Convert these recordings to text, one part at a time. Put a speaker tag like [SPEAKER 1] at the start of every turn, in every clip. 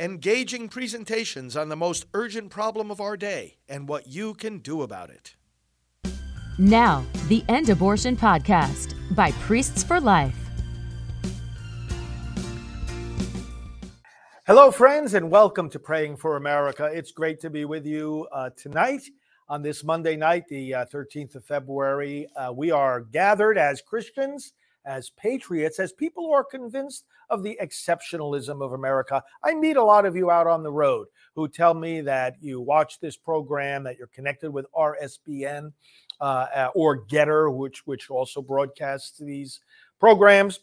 [SPEAKER 1] engaging presentations on the most urgent problem of our day and what you can do about it.
[SPEAKER 2] Now, the End Abortion Podcast by Priests for Life.
[SPEAKER 3] Hello, friends, and welcome to Praying for America. It's great to be with you uh, tonight on this Monday night, the uh, 13th of February. Uh, we are gathered as Christians, as patriots, as people who are convinced of the exceptionalism of America. I meet a lot of you out on the road who tell me that you watch this program, that you're connected with RSBN uh, or GETTR, which which also broadcasts these programs,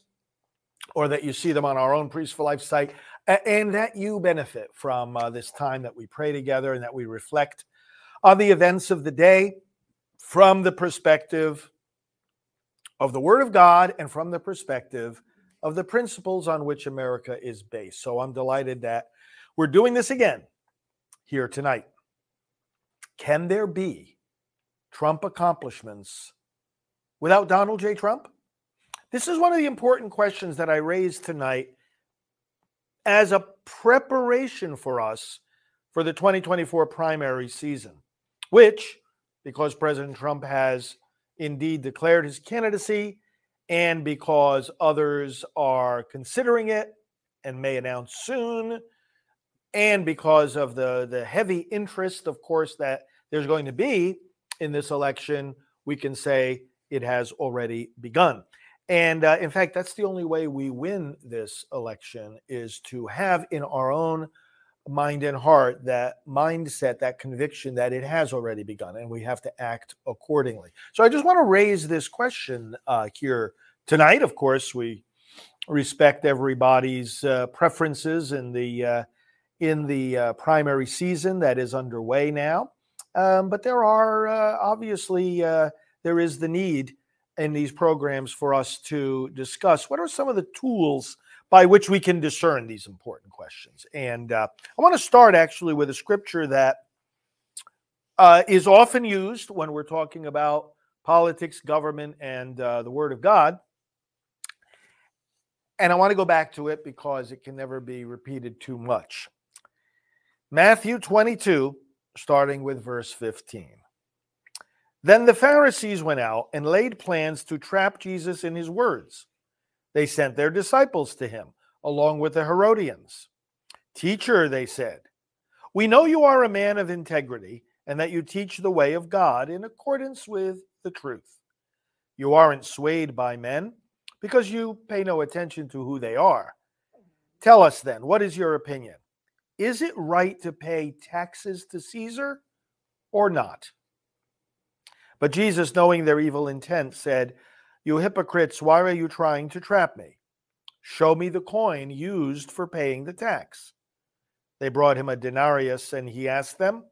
[SPEAKER 3] or that you see them on our own Priest for Life site and that you benefit from uh, this time that we pray together and that we reflect on the events of the day from the perspective of the Word of God and from the perspective of the principles on which America is based. So I'm delighted that we're doing this again here tonight. Can there be Trump accomplishments without Donald J. Trump? This is one of the important questions that I raised tonight as a preparation for us for the 2024 primary season, which, because President Trump has indeed declared his candidacy and because others are considering it and may announce soon, and because of the, the heavy interest, of course, that there's going to be in this election, we can say it has already begun. And uh, in fact, that's the only way we win this election is to have in our own mind and heart that mindset, that conviction that it has already begun and we have to act accordingly. So I just want to raise this question uh, here tonight. Of course, we respect everybody's uh, preferences in the uh, in the uh, primary season that is underway now. Um, but there are uh, obviously there is the need in these programs for us to discuss what are some of the tools by which we can discern these important questions. And uh, I want to start actually with a scripture that uh, is often used when we're talking about politics, government, and uh, the Word of God. And I want to go back to it because it can never be repeated too much. Matthew 22, starting with verse 15. Then the Pharisees went out and laid plans to trap Jesus in his words. They sent their disciples to him, along with the Herodians. Teacher, they said, we know you are a man of integrity and that you teach the way of God in accordance with the truth. You aren't swayed by men because you pay no attention to who they are. Tell us then, what is your opinion? Is it right to pay taxes to Caesar or not? But Jesus, knowing their evil intent, said, You hypocrites, why are you trying to trap me? Show me the coin used for paying the tax. They brought him a denarius, and he asked them,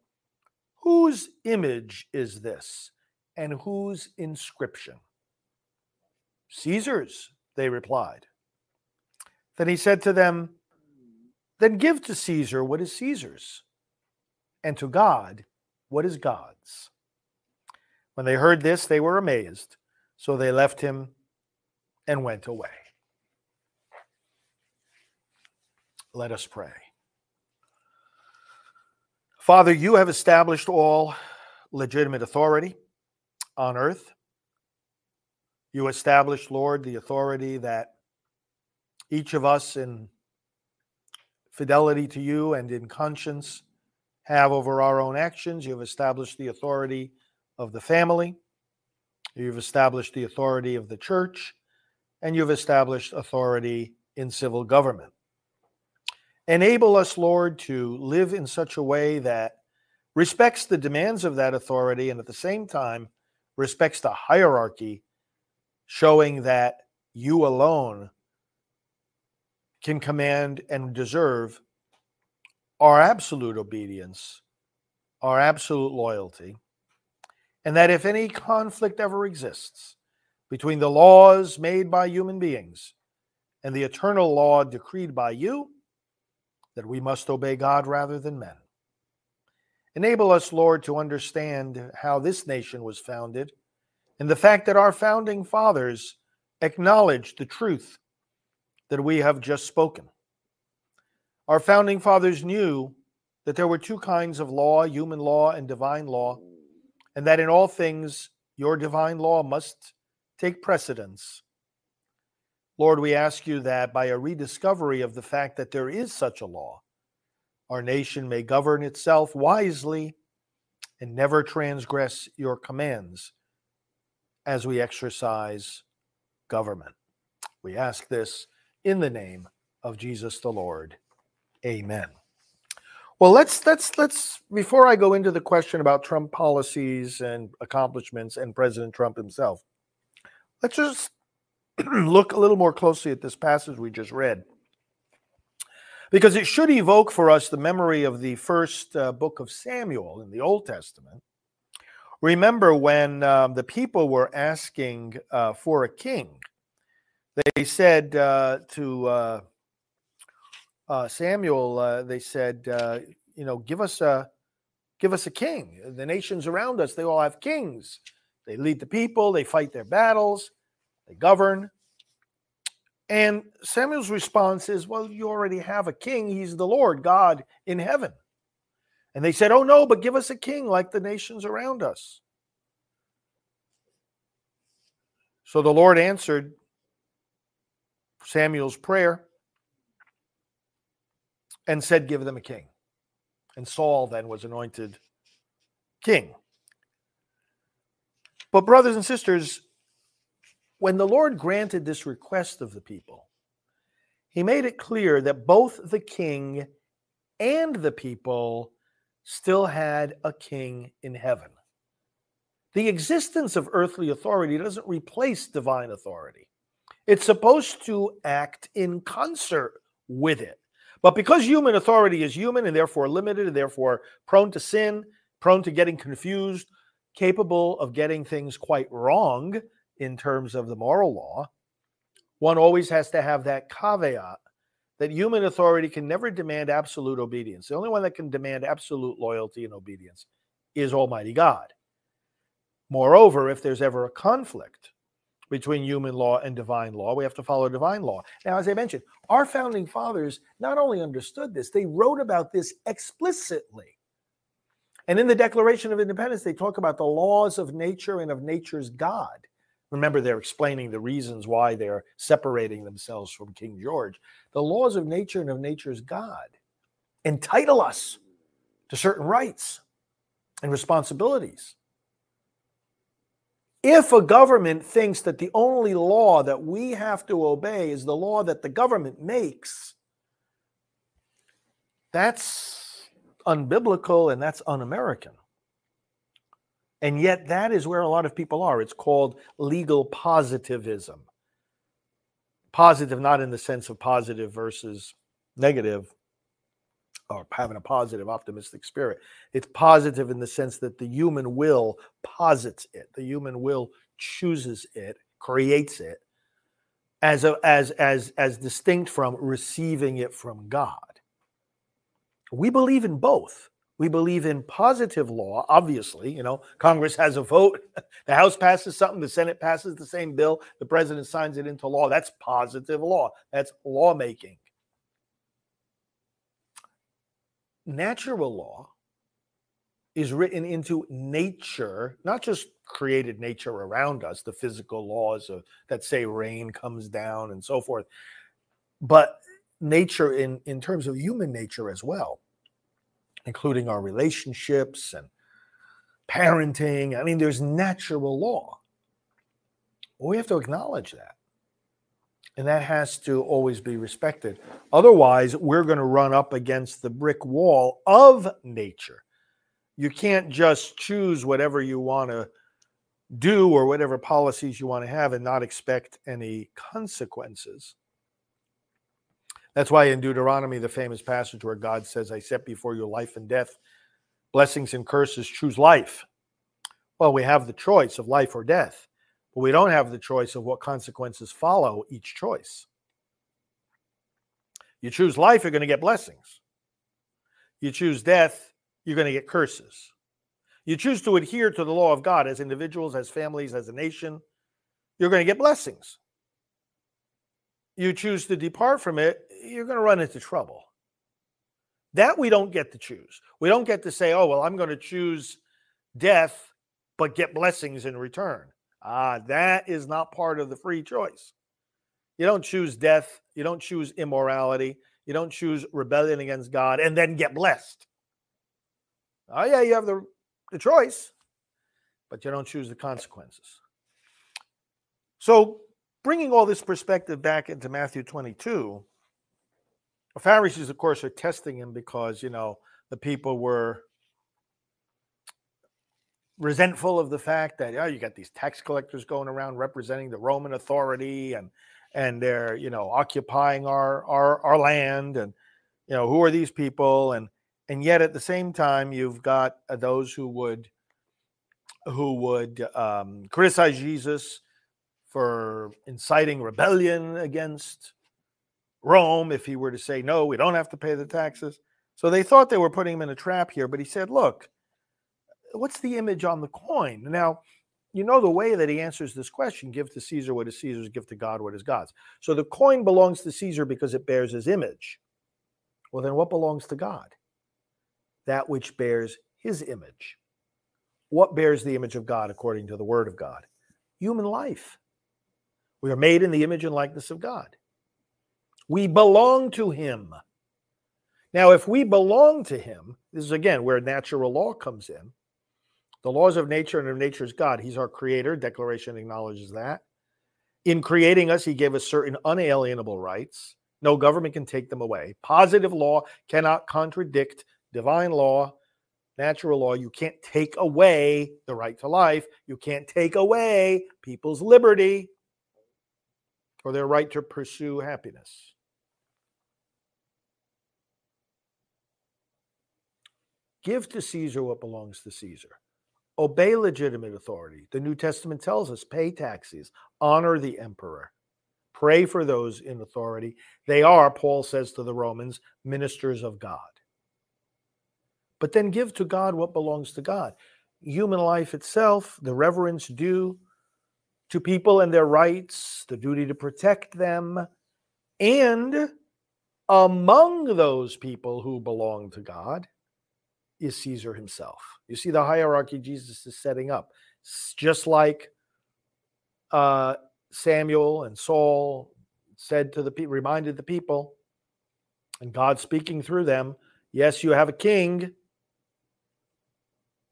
[SPEAKER 3] Whose image is this, and whose inscription? Caesar's, they replied. Then he said to them, Then give to Caesar what is Caesar's, and to God what is God's. When they heard this, they were amazed. So they left him and went away. Let us pray. Father, you have established all legitimate authority on earth. You established, Lord, the authority that each of us in fidelity to you and in conscience have over our own actions. You have established the authority of the family, you've established the authority of the church, and you've established authority in civil government. Enable us, Lord, to live in such a way that respects the demands of that authority and at the same time respects the hierarchy, showing that you alone can command and deserve our absolute obedience, our absolute loyalty, and that if any conflict ever exists between the laws made by human beings and the eternal law decreed by you, that we must obey God rather than men. Enable us, Lord, to understand how this nation was founded and the fact that our founding fathers acknowledged the truth that we have just spoken. Our founding fathers knew that there were two kinds of law human law and divine law, and that in all things your divine law must take precedence. Lord, we ask you that by a rediscovery of the fact that there is such a law, our nation may govern itself wisely and never transgress your commands as we exercise government. We ask this in the name of Jesus the Lord. Amen. Well, let's let's let's before I go into the question about Trump policies and accomplishments and President Trump himself, let's just look a little more closely at this passage we just read. Because it should evoke for us the memory of the first uh, book of Samuel in the Old Testament. Remember when um, the people were asking uh, for a king, they said uh, to uh, Samuel, uh, they said, uh, you know, give us a give us a king. The nations around us, they all have kings. They lead the people, they fight their battles, they govern. And Samuel's response is, Well, you already have a king. He's the Lord God in heaven. And they said, Oh, no, but give us a king like the nations around us. So the Lord answered Samuel's prayer and said, Give them a king. And Saul then was anointed king. But, brothers and sisters, when the Lord granted this request of the people, he made it clear that both the king and the people still had a king in heaven. The existence of earthly authority doesn't replace divine authority. It's supposed to act in concert with it. But because human authority is human and therefore limited and therefore prone to sin, prone to getting confused, capable of getting things quite wrong in terms of the moral law, one always has to have that caveat that human authority can never demand absolute obedience. The only one that can demand absolute loyalty and obedience is Almighty God. Moreover, if there's ever a conflict between human law and divine law. We have to follow divine law. Now, as I mentioned, our founding fathers not only understood this, they wrote about this explicitly. And in the Declaration of Independence, they talk about the laws of nature and of nature's God. Remember, they're explaining the reasons why they're separating themselves from King George. The laws of nature and of nature's God entitle us to certain rights and responsibilities if a government thinks that the only law that we have to obey is the law that the government makes, that's unbiblical and that's un American. And yet, that is where a lot of people are. It's called legal positivism. Positive, not in the sense of positive versus negative, or having a positive, optimistic spirit. It's positive in the sense that the human will posits it, the human will chooses it, creates it, as a, as as as distinct from receiving it from God. We believe in both. We believe in positive law, obviously. You know, Congress has a vote, the House passes something, the Senate passes the same bill, the president signs it into law. That's positive law. That's lawmaking. Natural law is written into nature, not just created nature around us, the physical laws of that say rain comes down and so forth, but nature in, in terms of human nature as well, including our relationships and parenting. I mean, there's natural law. we have to acknowledge that. And that has to always be respected. Otherwise, we're going to run up against the brick wall of nature. You can't just choose whatever you want to do or whatever policies you want to have and not expect any consequences. That's why in Deuteronomy, the famous passage where God says, I set before you life and death, blessings and curses, choose life. Well, we have the choice of life or death. But we don't have the choice of what consequences follow each choice. You choose life, you're going to get blessings. You choose death, you're going to get curses. You choose to adhere to the law of God as individuals, as families, as a nation, you're going to get blessings. You choose to depart from it, you're going to run into trouble. That we don't get to choose. We don't get to say, oh, well, I'm going to choose death, but get blessings in return. Ah, that is not part of the free choice. You don't choose death. You don't choose immorality. You don't choose rebellion against God and then get blessed. Oh, yeah, you have the, the choice, but you don't choose the consequences. So, bringing all this perspective back into Matthew 22, the Pharisees, of course, are testing him because, you know, the people were resentful of the fact that oh, you got these tax collectors going around representing the Roman authority and and they're you know occupying our our our land and you know who are these people? And and yet at the same time you've got uh, those who would who would um, criticize Jesus for inciting rebellion against Rome if he were to say no we don't have to pay the taxes. So they thought they were putting him in a trap here but he said look what's the image on the coin now you know the way that he answers this question give to Caesar what is Caesar's, give to God what is God's. So the coin belongs to Caesar because it bears his image. Well, then what belongs to God? That which bears his image. What bears the image of God according to the word of God? Human life. We are made in the image and likeness of God. We belong to him. Now, if we belong to him, this is again where natural law comes in the laws of nature and of nature's God. He's our creator. Declaration acknowledges that. In creating us, he gave us certain unalienable rights. No government can take them away. Positive law cannot contradict divine law, natural law. You can't take away the right to life. You can't take away people's liberty or their right to pursue happiness. Give to Caesar what belongs to Caesar obey legitimate authority. The New Testament tells us pay taxes, honor the emperor, pray for those in authority. They are, Paul says to the Romans, ministers of God. But then give to God what belongs to God. Human life itself, the reverence due to people and their rights, the duty to protect them, and among those people who belong to God, is Caesar himself. You see the hierarchy Jesus is setting up, just like uh, Samuel and Saul said to the people, reminded the people, and God speaking through them, yes, you have a king,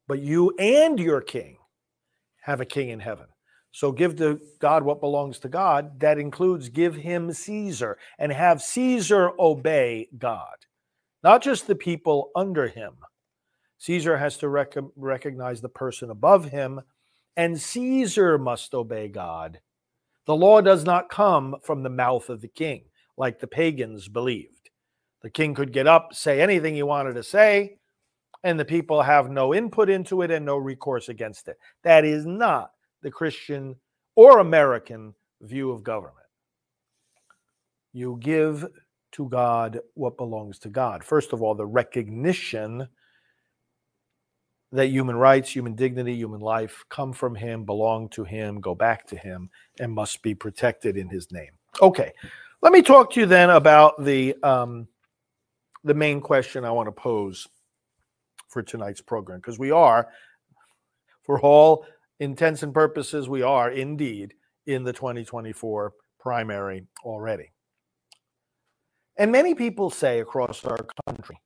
[SPEAKER 3] but you and your king have a king in heaven. So give to God what belongs to God. That includes give him Caesar and have Caesar obey God, not just the people under him Caesar has to rec- recognize the person above him, and Caesar must obey God. The law does not come from the mouth of the king, like the pagans believed. The king could get up, say anything he wanted to say, and the people have no input into it and no recourse against it. That is not the Christian or American view of government. You give to God what belongs to God. First of all, the recognition that human rights, human dignity, human life come from him, belong to him, go back to him, and must be protected in his name. Okay, let me talk to you then about the um, the main question I want to pose for tonight's program because we are, for all intents and purposes, we are indeed in the 2024 primary already. And many people say across our country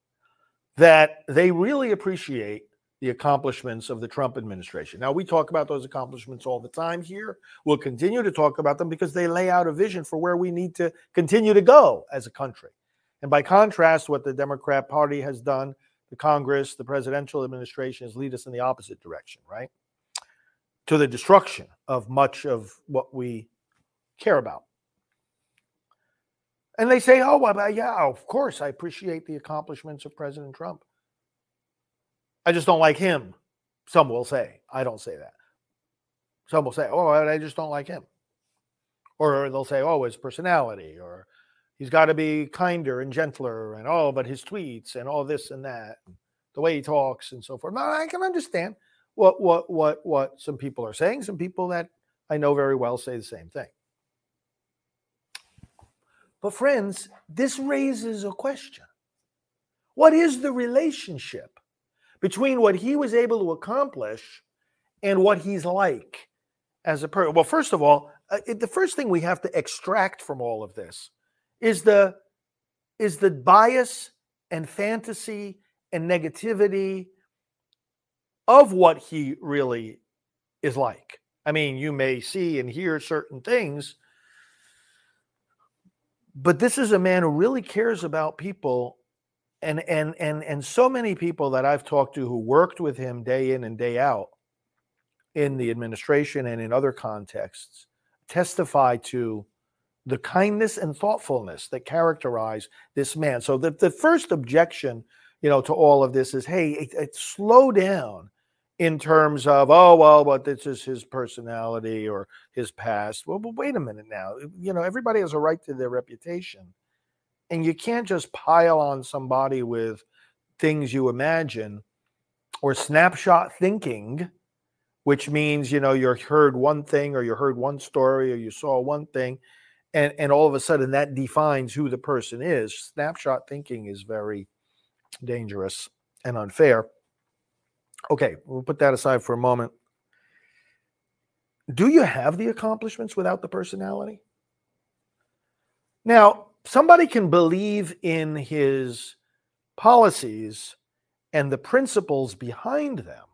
[SPEAKER 3] that they really appreciate the accomplishments of the Trump administration. Now, we talk about those accomplishments all the time here. We'll continue to talk about them because they lay out a vision for where we need to continue to go as a country. And by contrast, what the Democrat Party has done, the Congress, the presidential administration has lead us in the opposite direction, right? To the destruction of much of what we care about. And they say, oh, well, yeah, of course, I appreciate the accomplishments of President Trump. I just don't like him. Some will say. I don't say that. Some will say, oh, I just don't like him. Or they'll say, oh, his personality, or he's got to be kinder and gentler, and oh, but his tweets and all this and that, the way he talks and so forth. Now, I can understand what what what what some people are saying. Some people that I know very well say the same thing. But friends, this raises a question. What is the relationship between what he was able to accomplish and what he's like as a person? Well, first of all, uh, it, the first thing we have to extract from all of this is the is the bias and fantasy and negativity of what he really is like. I mean, you may see and hear certain things, but this is a man who really cares about people and and and and so many people that I've talked to who worked with him day in and day out in the administration and in other contexts testify to the kindness and thoughtfulness that characterize this man. So the, the first objection, you know, to all of this is, hey, it, it, slow down in terms of, oh, well, but this is his personality or his past. Well, but wait a minute now. You know, everybody has a right to their reputation. And you can't just pile on somebody with things you imagine or snapshot thinking, which means, you know, you heard one thing or you heard one story or you saw one thing and and all of a sudden that defines who the person is. Snapshot thinking is very dangerous and unfair. Okay we'll put that aside for a moment. Do you have the accomplishments without the personality? Now somebody can believe in his policies and the principles behind them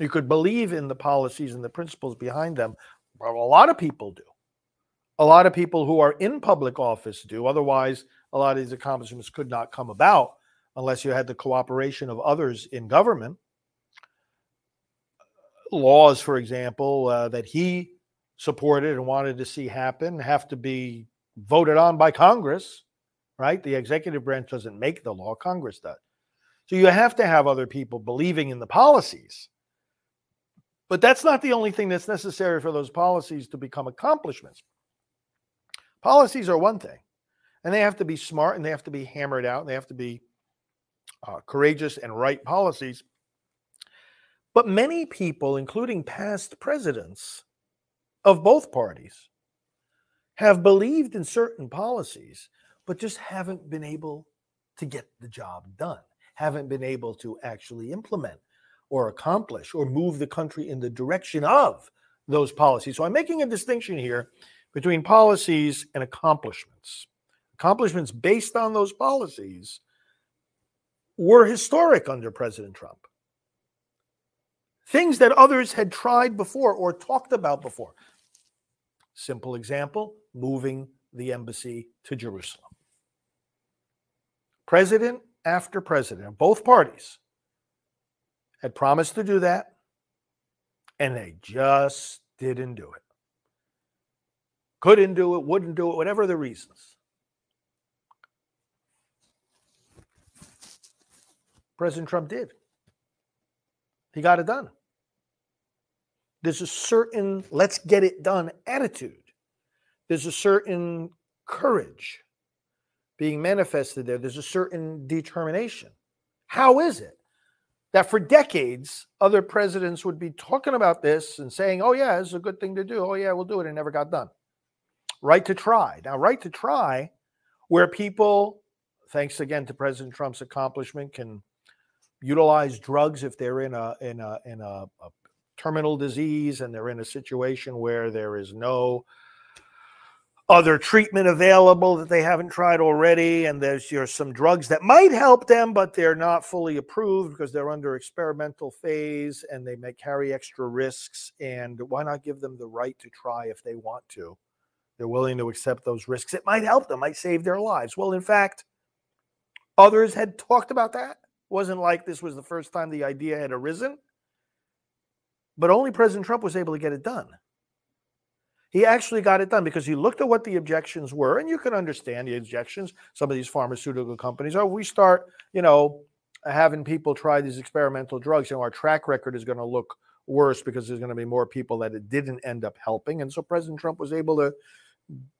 [SPEAKER 3] you could believe in the policies and the principles behind them a lot of people do a lot of people who are in public office do. Otherwise, a lot of these accomplishments could not come about unless you had the cooperation of others in government. Laws, for example, uh, that he supported and wanted to see happen have to be voted on by Congress, right? The executive branch doesn't make the law, Congress does. So you have to have other people believing in the policies. But that's not the only thing that's necessary for those policies to become accomplishments. Policies are one thing, and they have to be smart and they have to be hammered out. And they have to be uh, courageous and right policies. But many people, including past presidents of both parties, have believed in certain policies, but just haven't been able to get the job done, haven't been able to actually implement or accomplish or move the country in the direction of those policies. So I'm making a distinction here between policies and accomplishments. Accomplishments based on those policies were historic under President Trump. Things that others had tried before or talked about before. Simple example moving the embassy to Jerusalem. President after president, of both parties, had promised to do that, and they just didn't do it couldn't do it, wouldn't do it, whatever the reasons. President Trump did. He got it done. There's a certain let's get it done attitude. There's a certain courage being manifested there. There's a certain determination. How is it that for decades other presidents would be talking about this and saying, oh, yeah, it's a good thing to do. Oh, yeah, we'll do it. And never got done right to try. Now, right to try, where people, thanks again to President Trump's accomplishment, can utilize drugs if they're in a in a in a, a terminal disease and they're in a situation where there is no other treatment available that they haven't tried already and there's there's some drugs that might help them but they're not fully approved because they're under experimental phase and they may carry extra risks and why not give them the right to try if they want to they're willing to accept those risks. It might help them, might save their lives. Well, in fact, others had talked about that. It wasn't like this was the first time the idea had arisen. But only President Trump was able to get it done. He actually got it done because he looked at what the objections were, and you can understand the objections. Some of these pharmaceutical companies, oh, we start, you know, having people try these experimental drugs, you know, our track record is going to look worse because there's going to be more people that it didn't end up helping. And so President Trump was able to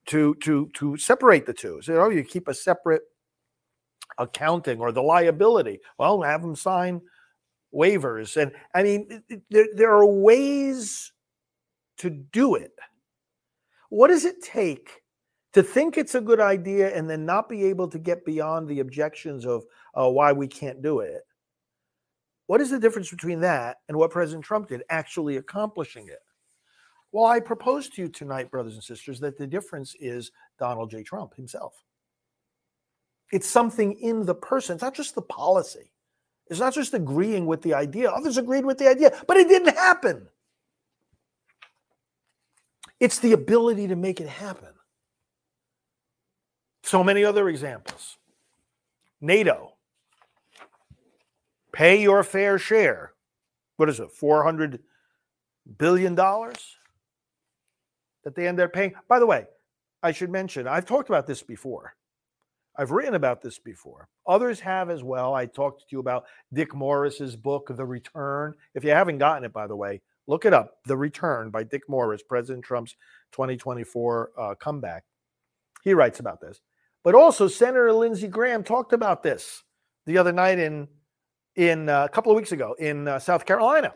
[SPEAKER 3] to to to separate the two. So, oh, you keep a separate accounting or the liability. Well, have them sign waivers, and I mean, there there are ways to do it. What does it take To think it's a good idea and then not be able to get beyond the objections of uh, why we can't do it. What is the difference between that and what President Trump did, actually accomplishing it? Well, I propose to you tonight, brothers and sisters, that the difference is Donald J. Trump himself. It's something in the person, it's not just the policy. It's not just agreeing with the idea. Others agreed with the idea, but it didn't happen. It's the ability to make it happen. So many other examples. NATO. Pay your fair share. What is it? 400 billion dollars that they end up paying. By the way, I should mention, I've talked about this before. I've written about this before. Others have as well. I talked to you about Dick Morris's book, The Return. If you haven't gotten it, by the way, look it up. The Return by Dick Morris, President Trump's 2024 uh, comeback. He writes about this. But also, Senator Lindsey Graham talked about this the other night in in uh, a couple of weeks ago in uh, South Carolina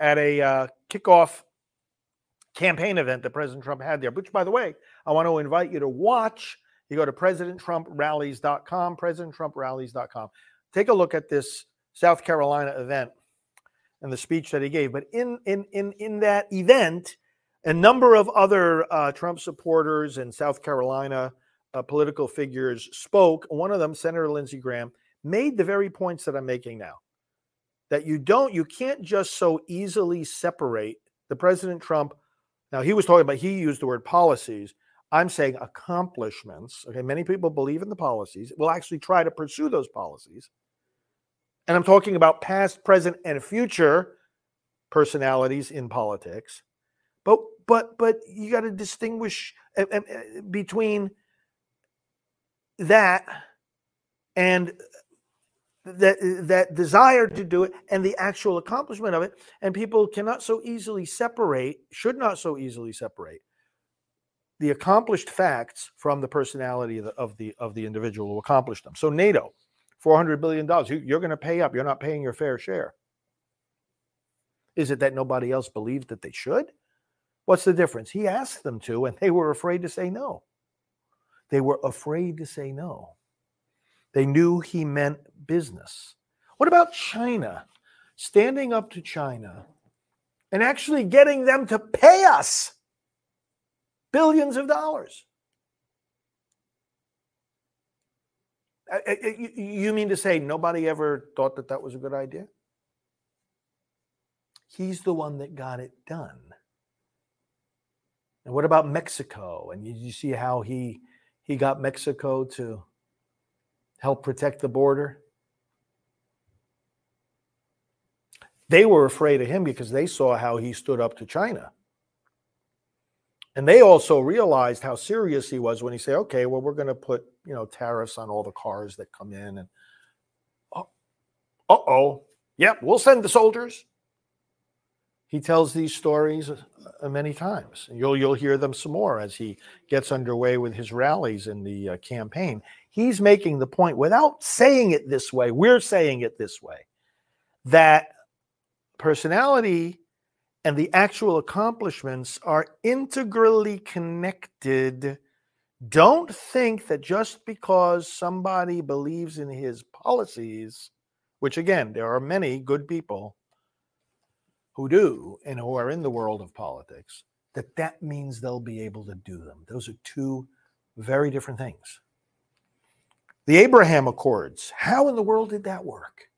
[SPEAKER 3] at a uh, kickoff campaign event that President Trump had there. Which, by the way, I want to invite you to watch you go to presidenttrumprallies.com, presidenttrumprallies.com. Take a look at this South Carolina event and the speech that he gave. But in in in in that event, a number of other uh, Trump supporters and South Carolina uh, political figures spoke. One of them, Senator Lindsey Graham, made the very points that I'm making now. That you don't, you can't just so easily separate the President Trump. Now he was talking about he used the word policies I'm saying accomplishments. Okay, many people believe in the policies, will actually try to pursue those policies. And I'm talking about past, present, and future personalities in politics. But but but you got to distinguish uh, uh, between that and that that desire to do it and the actual accomplishment of it and people cannot so easily separate should not so easily separate the accomplished facts from the personality of the, of the of the individual who accomplished them. So NATO, four hundred billion dollars. You, you're going to pay up. You're not paying your fair share. Is it that nobody else believed that they should? What's the difference? He asked them to, and they were afraid to say no. They were afraid to say no. They knew he meant business. What about China? Standing up to China and actually getting them to pay us billions of dollars. You mean to say nobody ever thought that that was a good idea? He's the one that got it done. And what about Mexico? And you see how he he got Mexico to help protect the border? They were afraid of him because they saw how he stood up to China. And they also realized how serious he was when he said, okay, well, we're going to put, you know, tariffs on all the cars that come in. And, oh, uh-oh, yep, we'll send the soldiers. He tells these stories uh, many times. You'll, you'll hear them some more as he gets underway with his rallies in the uh, campaign. He's making the point, without saying it this way, we're saying it this way, that personality and the actual accomplishments are integrally connected. Don't think that just because somebody believes in his policies, which again, there are many good people who do and who are in the world of politics, that that means they'll be able to do them. Those are two very different things. The Abraham Accords, how in the world did that work?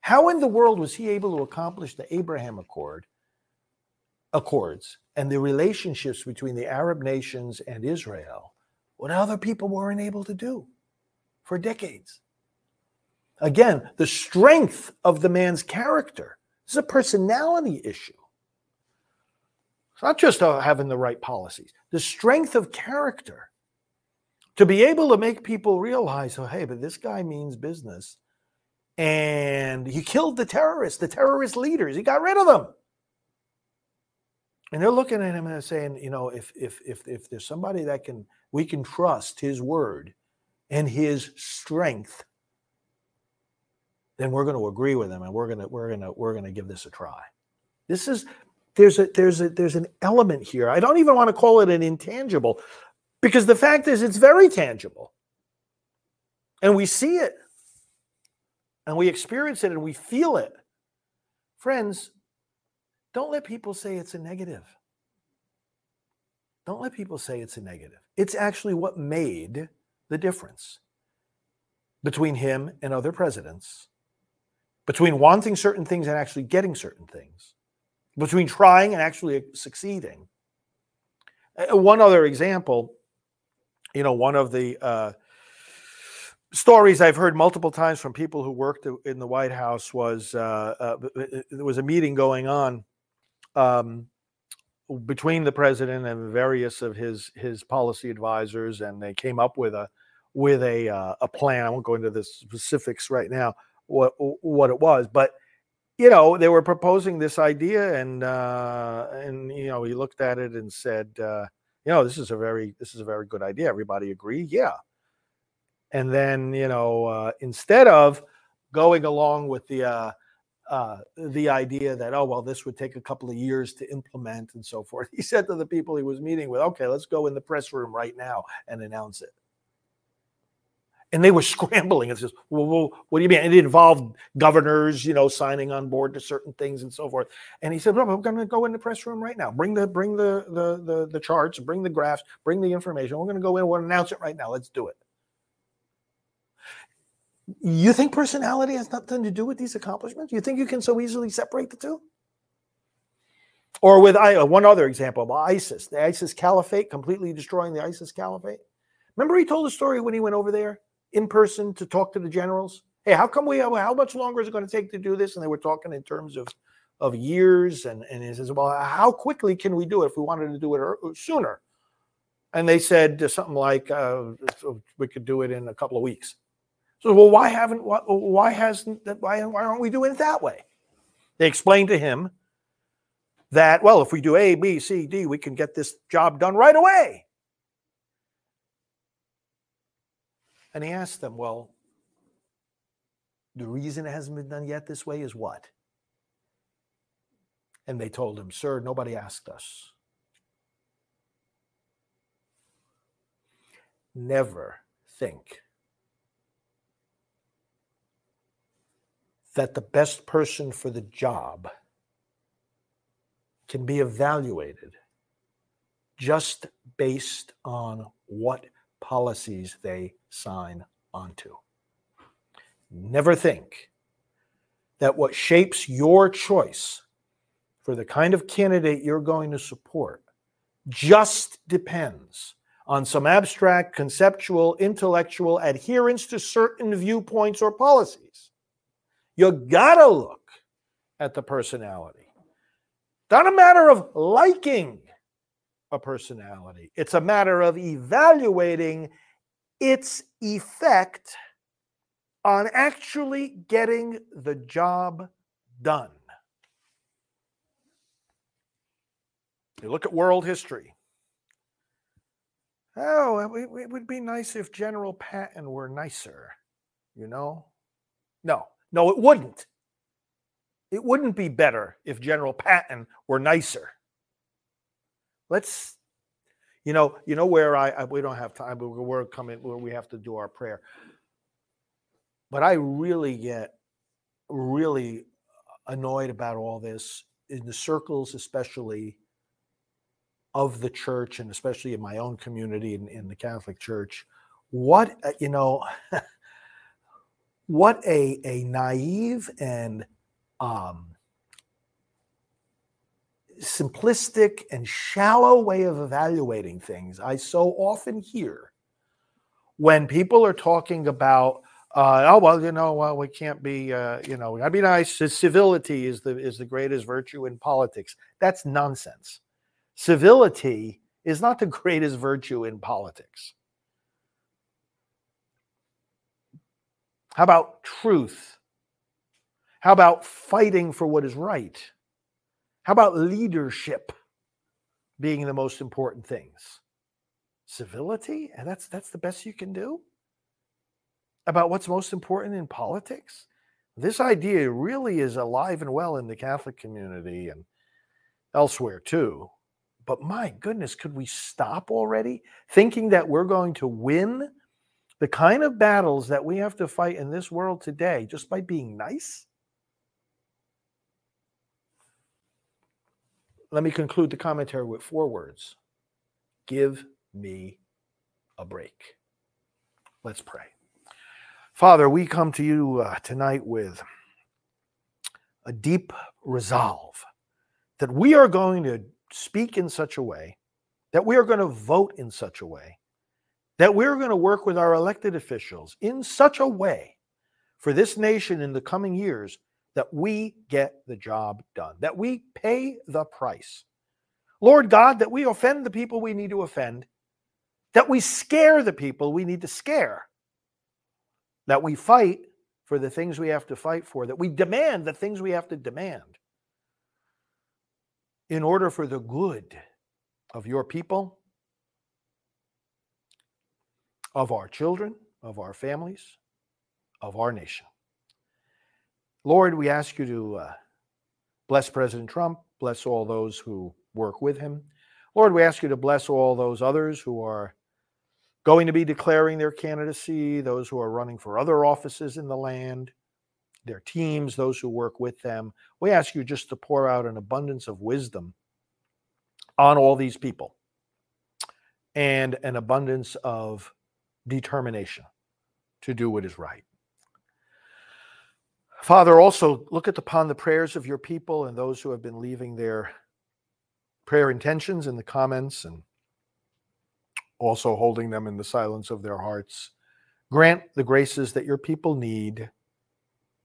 [SPEAKER 3] How in the world was he able to accomplish the Abraham Accord accords and the relationships between the Arab nations and Israel, what other people weren't able to do for decades. Again, the strength of the man's character is a personality issue. It's not just uh, having the right policies, the strength of character to be able to make people realize, oh, hey, but this guy means business. And he killed the terrorists, the terrorist leaders. He got rid of them. And they're looking at him and saying, you know, if if if if there's somebody that can we can trust his word and his strength, then we're going to agree with him and we're going to we're going to we're going to give this a try. This is there's a there's a there's an element here. I don't even want to call it an intangible. Because the fact is, it's very tangible. And we see it. And we experience it and we feel it. Friends, don't let people say it's a negative. Don't let people say it's a negative. It's actually what made the difference between him and other presidents, between wanting certain things and actually getting certain things, between trying and actually succeeding. One other example, you know, one of the uh, stories I've heard multiple times from people who worked in the White House was uh, uh, there was a meeting going on um, between the president and various of his his policy advisors, and they came up with a with a uh, a plan. I won't go into the specifics right now what what it was, but you know they were proposing this idea, and uh, and you know he looked at it and said, uh, you know this is a very this is a very good idea. Everybody agree? Yeah. And then you know uh, instead of going along with the uh, the idea that oh well this would take a couple of years to implement and so forth. He said to the people he was meeting with okay let's go in the press room right now and announce it. And they were scrambling. And says well, well what do you mean? It involved governors you know signing on board to certain things and so forth. And he said we're going to go in the press room right now. Bring the bring the the the, the charts bring the graphs bring the information. We're going to go in we'll announce it right now. Let's do it you think personality has nothing to do with these accomplishments? You think you can so easily separate the two? Or with I, one other example ISIS, the ISIS caliphate, completely destroying the ISIS caliphate. Remember, he told a story when he went over there in person to talk to the generals. Hey, how come we? How much longer is it going to take to do this? And they were talking in terms of of years. And and he says, well, how quickly can we do it if we wanted to do it sooner? And they said something like, uh, we could do it in a couple of weeks. So, well, why haven't why, hasn't why why aren't we doing it that way? They explained to him that well, if we do A, B, C, D, we can get this job done right away. And he asked them, well, the reason it hasn't been done yet this way is what? And they told him, sir, nobody asked us. Never think that the best person for the job can be evaluated just based on what policies they sign onto. Never think that what shapes your choice for the kind of candidate you're going to support just depends on some abstract, conceptual, intellectual adherence to certain viewpoints or policies. You gotta look at the personality. Not a matter of liking a personality, it's a matter of evaluating its effect on actually getting the job done. You look at world history. Oh, it, would be nice if General Patton were nicer, you know? No, no, it wouldn't. It wouldn't be better if General Patton were nicer. Let's, you know, you know where I, I we don't have time, but we're coming where we have to do our prayer. But I really get really annoyed about all this in the circles, especially of the church, and especially in my own community in, in the Catholic Church. What uh, you know. what a, a naive and um, simplistic and shallow way of evaluating things I so often hear when people are talking about uh, oh well you know well we can't be uh, you know I'd be nice civility is the is the greatest virtue in politics. That's nonsense. Civility is not the greatest virtue in politics How about truth? How about fighting for what is right? How about leadership being the most important things? Civility? And that's that's the best you can do? About what's most important in politics? This idea really is alive and well in the Catholic community and elsewhere too. But my goodness, could we stop already thinking that we're going to win the kind of battles that we have to fight in this world today just by being nice? Let me conclude the commentary with four words Give me a break. Let's pray. Father, we come to you uh, tonight with a deep resolve that we are going to speak in such a way, that we are going to vote in such a way, that we're going to work with our elected officials in such a way for this nation in the coming years that we get the job done, that we pay the price. Lord God, that we offend the people we need to offend, that we scare the people we need to scare, that we fight for the things we have to fight for, that we demand the things we have to demand in order for the good of your people, of our children, of our families, of our nation. Lord, we ask you to uh, bless President Trump, bless all those who work with him. Lord, we ask you to bless all those others who are going to be declaring their candidacy, those who are running for other offices in the land, their teams, those who work with them. We ask you just to pour out an abundance of wisdom on all these people and an abundance of determination to do what is right. Father, also look upon the prayers of your people and those who have been leaving their prayer intentions in the comments and also holding them in the silence of their hearts. Grant the graces that your people need.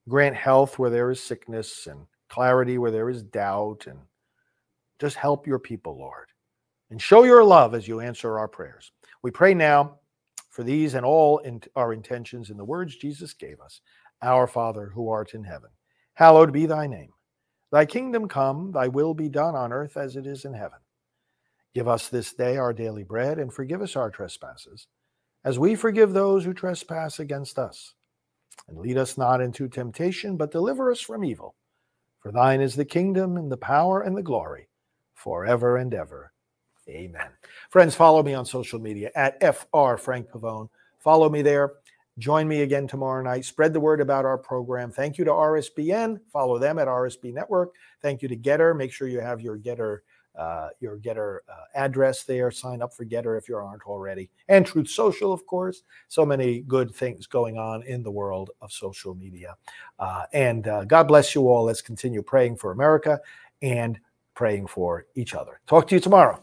[SPEAKER 3] Grant health where there is sickness and clarity where there is doubt. And just help your people, Lord. And show your love as you answer our prayers. We pray now for these and all in our intentions in the words Jesus gave us Our Father who art in heaven, hallowed be thy name. Thy kingdom come, thy will be done on earth as it is in heaven. Give us this day our daily bread, and forgive us our trespasses, as we forgive those who trespass against us. And lead us not into temptation, but deliver us from evil. For thine is the kingdom, and the power, and the glory, forever and ever. Amen. Friends, follow me on social media at FR Frank Pavone. Follow me there. Join me again tomorrow night. Spread the word about our program. Thank you to RSBN. Follow them at RSB Network. Thank you to GETTR. Make sure you have your GETTR uh, your GETTR uh, address there. Sign up for GETTR if you aren't already. And Truth Social, of course. So many good things going on in the world of social media. Uh, and uh, God bless you all. Let's continue praying for America and praying for each other. Talk to you tomorrow.